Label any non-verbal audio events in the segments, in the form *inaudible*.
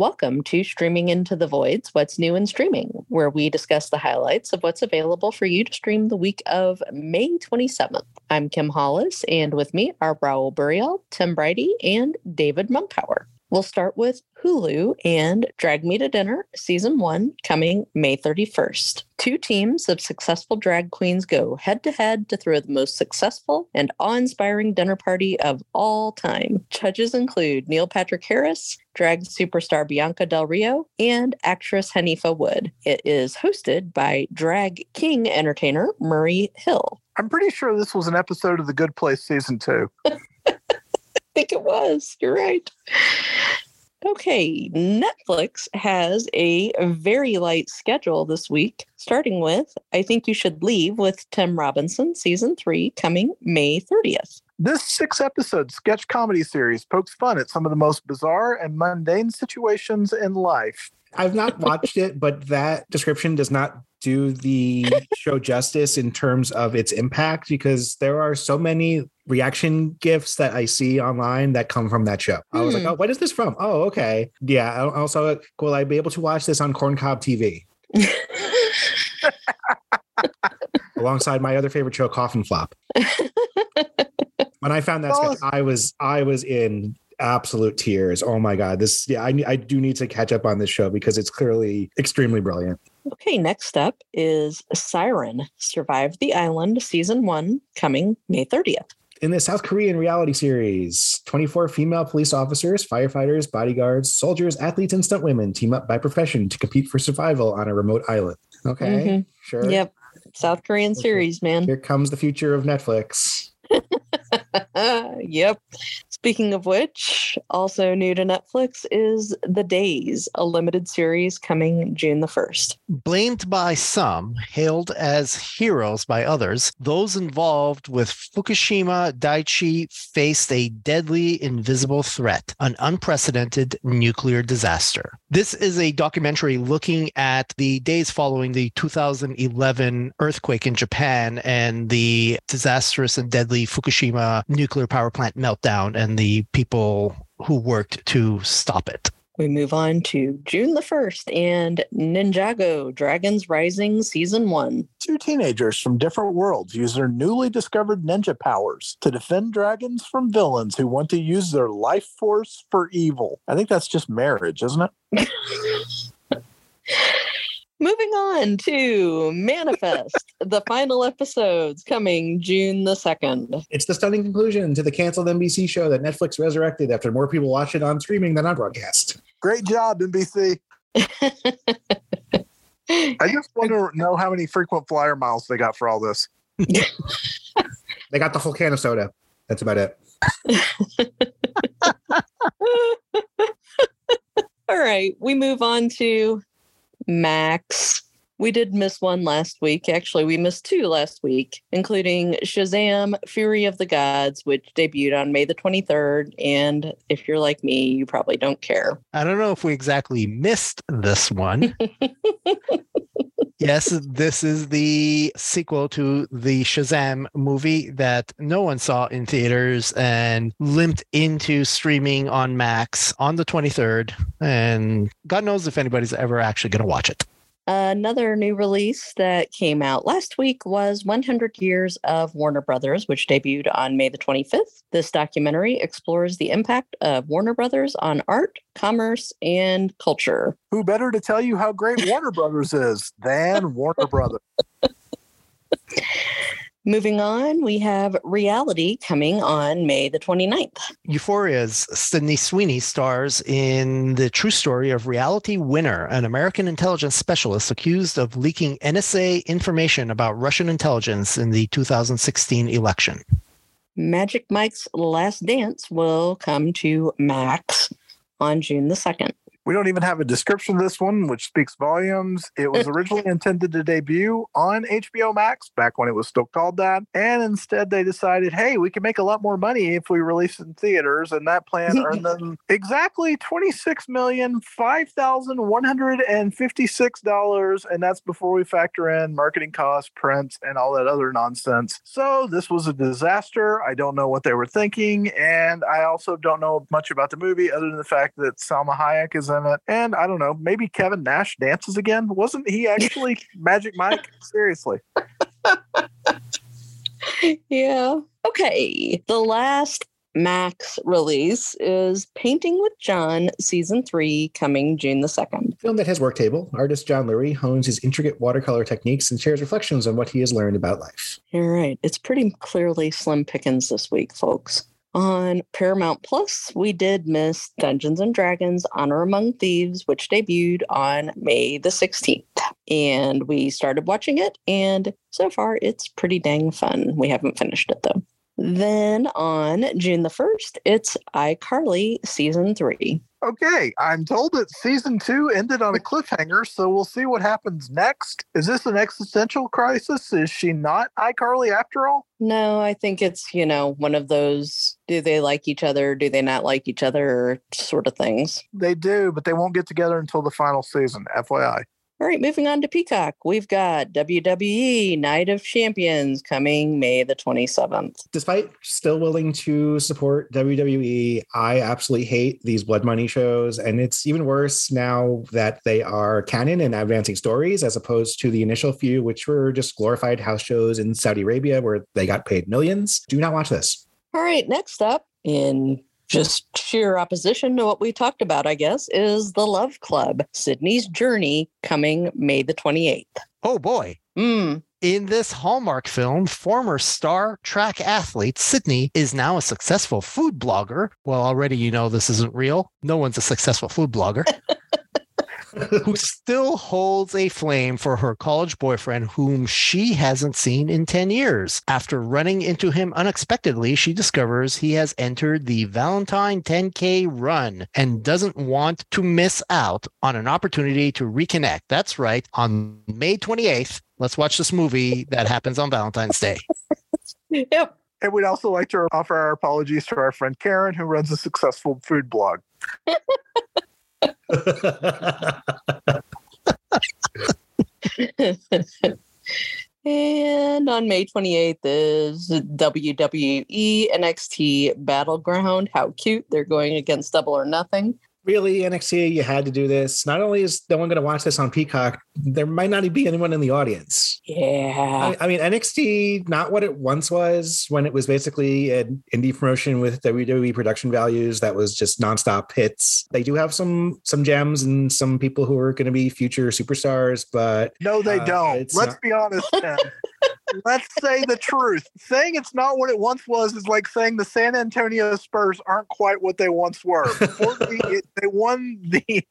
Welcome to Streaming Into the Voids What's New in Streaming, where we discuss the highlights of what's available for you to stream the week of May 27th. I'm Kim Hollis, and with me are Raul Burial, Tim Briody, and David Mumpower. We'll start with Hulu and Drag Me to Dinner, Season 1, coming May 31st. Two teams of successful drag queens go head to head to throw the most successful and awe inspiring dinner party of all time. Judges include Neil Patrick Harris, drag superstar Bianca Del Rio, and actress Haneefah Wood. It is hosted by drag king entertainer Murray Hill. I'm pretty sure this was an episode of The Good Place Season 2. *laughs* I think it was. You're right. Okay, Netflix has a very light schedule this week, starting with I Think You Should Leave with Tim Robinson, season three, coming May 30th. This six episode sketch comedy series pokes fun at some of the most bizarre and mundane situations in life. I've not watched it, but that description does not do the show justice in terms of its impact because there are so many reaction gifs that I see online that come from that show. Hmm. I was like, hmm. oh, what is this from? Oh, okay. Yeah. Also, will I be able to watch this on Corncob TV? *laughs* Alongside my other favorite show, Coffin Flop. *laughs* when I found that sketch, I was I was in absolute tears. Oh my god, this yeah, I I do need to catch up on this show because it's clearly extremely brilliant. Okay, next up is Siren: Survive the Island, season one, coming May thirtieth. In the South Korean reality series, 24 female police officers, firefighters, bodyguards, soldiers, athletes, and stunt women team up by profession to compete for survival on a remote island. Okay, mm-hmm. sure. Yep. South Korean series, man. Here comes the future of Netflix. *laughs* yep. Speaking of which, also new to Netflix is The Days, a limited series coming June the 1st. Blamed by some, hailed as heroes by others, those involved with Fukushima Daiichi faced a deadly invisible threat, an unprecedented nuclear disaster. This is a documentary looking at the days following the 2011 earthquake in Japan and the disastrous and deadly Fukushima nuclear power plant meltdown and the people who worked to stop it. We move on to June the 1st and Ninjago Dragons Rising Season 1. Two teenagers from different worlds use their newly discovered ninja powers to defend dragons from villains who want to use their life force for evil. I think that's just marriage, isn't it? *laughs* Moving on to Manifest, the final episodes coming June the 2nd. It's the stunning conclusion to the canceled NBC show that Netflix resurrected after more people watch it on streaming than on broadcast. Great job, NBC. *laughs* I just want to know how many frequent flyer miles they got for all this. *laughs* they got the whole can of soda. That's about it. *laughs* all right, we move on to Max. We did miss one last week. Actually, we missed two last week, including Shazam Fury of the Gods, which debuted on May the 23rd. And if you're like me, you probably don't care. I don't know if we exactly missed this one. *laughs* yes, this is the sequel to the Shazam movie that no one saw in theaters and limped into streaming on Max on the 23rd. And God knows if anybody's ever actually going to watch it. Another new release that came out last week was 100 Years of Warner Brothers, which debuted on May the 25th. This documentary explores the impact of Warner Brothers on art, commerce, and culture. Who better to tell you how great Warner Brothers is than Warner Brothers? *laughs* Moving on, we have Reality coming on May the 29th. Euphoria's Sydney Sweeney stars in the true story of Reality Winner, an American intelligence specialist accused of leaking NSA information about Russian intelligence in the 2016 election. Magic Mike's Last Dance will come to Max on June the 2nd. We don't even have a description of this one, which speaks volumes. It was *laughs* originally intended to debut on HBO Max back when it was still called that. And instead, they decided, hey, we can make a lot more money if we release it in theaters. And that plan *laughs* earned them exactly $26,005,156. And that's before we factor in marketing costs, prints, and all that other nonsense. So this was a disaster. I don't know what they were thinking. And I also don't know much about the movie other than the fact that Salma Hayek is in in it. And I don't know, maybe Kevin Nash dances again. Wasn't he actually *laughs* Magic Mike? Seriously. yeah. Okay. The last Max release is Painting with John Season 3 coming June the 2nd. Film that has work table. Artist John Lurie hones his intricate watercolor techniques and shares reflections on what he has learned about life. All right. It's pretty clearly slim pickings this week, folks. On Paramount Plus, we did miss Dungeons and Dragons Honor Among Thieves, which debuted on May the 16th. And we started watching it, and so far it's pretty dang fun. We haven't finished it though. Then on June the 1st, it's iCarly season three. Okay, I'm told that season two ended on a cliffhanger, so we'll see what happens next. Is this an existential crisis? Is she not iCarly after all? No, I think it's, you know, one of those do they like each other, do they not like each other sort of things. They do, but they won't get together until the final season, FYI. All right, moving on to Peacock. We've got WWE Night of Champions coming May the 27th. Despite still willing to support WWE, I absolutely hate these blood money shows. And it's even worse now that they are canon and advancing stories as opposed to the initial few, which were just glorified house shows in Saudi Arabia where they got paid millions. Do not watch this. All right, next up in just sheer opposition to what we talked about, I guess, is The Love Club, Sydney's Journey, coming May the 28th. Oh boy. Mm, In this Hallmark film, former star track athlete Sydney is now a successful food blogger. Well, already you know this isn't real. No one's a successful food blogger. *laughs* *laughs* who still holds a flame for her college boyfriend, whom she hasn't seen in 10 years. After running into him unexpectedly, she discovers he has entered the Valentine 10K run and doesn't want to miss out on an opportunity to reconnect. That's right. On May 28th, let's watch this movie that happens on Valentine's Day. *laughs* yep. And we'd also like to offer our apologies to our friend Karen, who runs a successful food blog. *laughs* and on May 28th is WWE NXT Battleground. How cute. They're going against Double or Nothing. Really, NXT, you had to do this. Not only is no one going to watch this on Peacock, there might not be anyone in the audience. Yeah. I, I mean, NXT, not what it once was when it was basically an indie promotion with WWE production values that was just nonstop hits. They do have some some gems and some people who are going to be future superstars, but No, they Uh, don't. Let's not- be honest, *laughs* Tim. Let's say the truth. Saying it's not what it once was is like saying the San Antonio Spurs aren't quite what they once were. Before *laughs* they, they won the *laughs*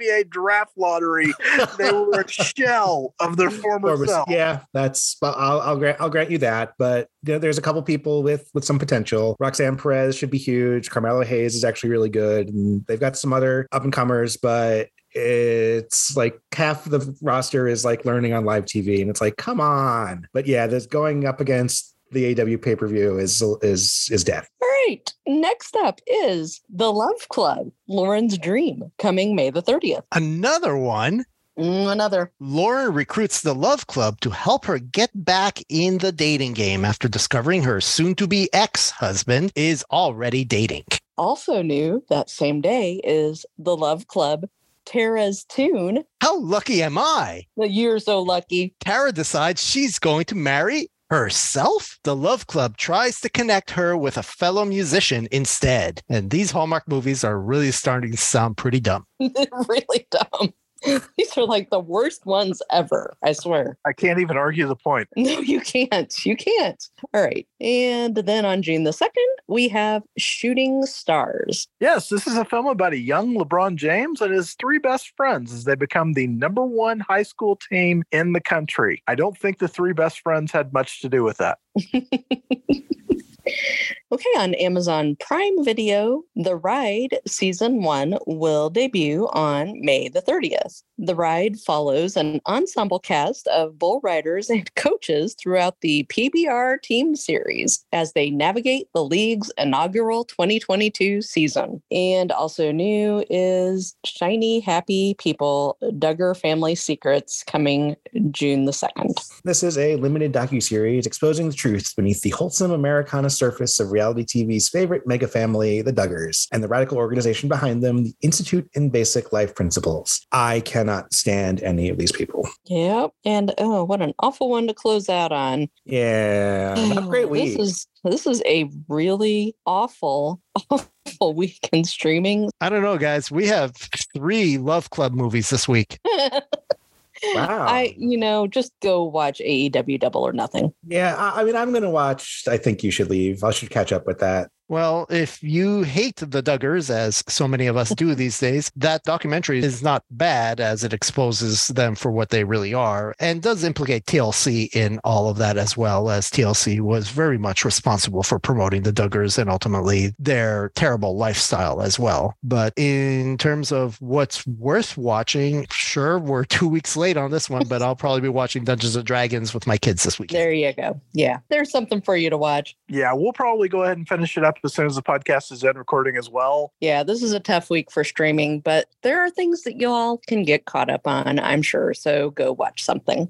NBA draft lottery, they were a shell of their former was- self. yeah, that's I'll, I'll grant I'll grant you that. But you know, there's a couple people with with some potential. Roxanne Perez should be huge. Carmelo Hayes is actually really good, and they've got some other up and comers. But it's like half the roster is like learning on live TV, and it's like, come on. But yeah, this going up against the AEW pay per view is is is death. All right. Next up is The Love Club, Lauren's Dream, coming May the 30th. Another one Mm, another. Lauren recruits the Love Club to help her get back in the dating game after discovering her soon to be ex husband is already dating. Also new that same day is The Love Club, Tara's Tune. How lucky am I? You're so lucky. Tara decides she's going to marry herself. The Love Club tries to connect her with a fellow musician instead. And these Hallmark movies are really starting to sound pretty dumb. *laughs* really dumb. *laughs* These are like the worst ones ever, I swear. I can't even argue the point. *laughs* No, you can't. You can't. All right. And then on June the 2nd, we have Shooting Stars. Yes, this is a film about a young LeBron James and his three best friends as they become the number one high school team in the country. I don't think the three best friends had much to do with that. *laughs* Okay, on Amazon Prime Video, The Ride Season 1 will debut on May the 30th. The Ride follows an ensemble cast of bull riders and *laughs* coaches throughout the PBR team series as they navigate the league's inaugural 2022 season. And also new is Shiny Happy People Duggar Family Secrets coming June the 2nd. This is a limited docu-series exposing the truths beneath the wholesome Americana surface of reality TV's favorite mega family, the Duggars, and the radical organization behind them, the Institute in Basic Life Principles. I cannot stand any of these people. Yep. And oh, what an awful one to close out on. Yeah, not a great This is this is a really awful, *laughs* awful week in streaming. I don't know, guys. We have three Love Club movies this week. *laughs* Wow. I, you know, just go watch AEW Double or Nothing. Yeah, I, I mean, I'm going to watch. I think you should leave. I should catch up with that. Well, if you hate the Duggars, as so many of us do *laughs* these days, that documentary is not bad as it exposes them for what they really are and does implicate TLC in all of that as well, as TLC was very much responsible for promoting the Duggars and ultimately their terrible lifestyle as well. But in terms of what's worth watching, sure, we're *laughs* two weeks late on this one, but I'll probably be watching Dungeons and Dragons with my kids this weekend. There you go. Yeah, there's something for you to watch. Yeah, we'll probably go ahead and finish it up as soon as the podcast is done recording as well. Yeah, this is a tough week for streaming, but there are things that y'all can get caught up on, I'm sure. So go watch something.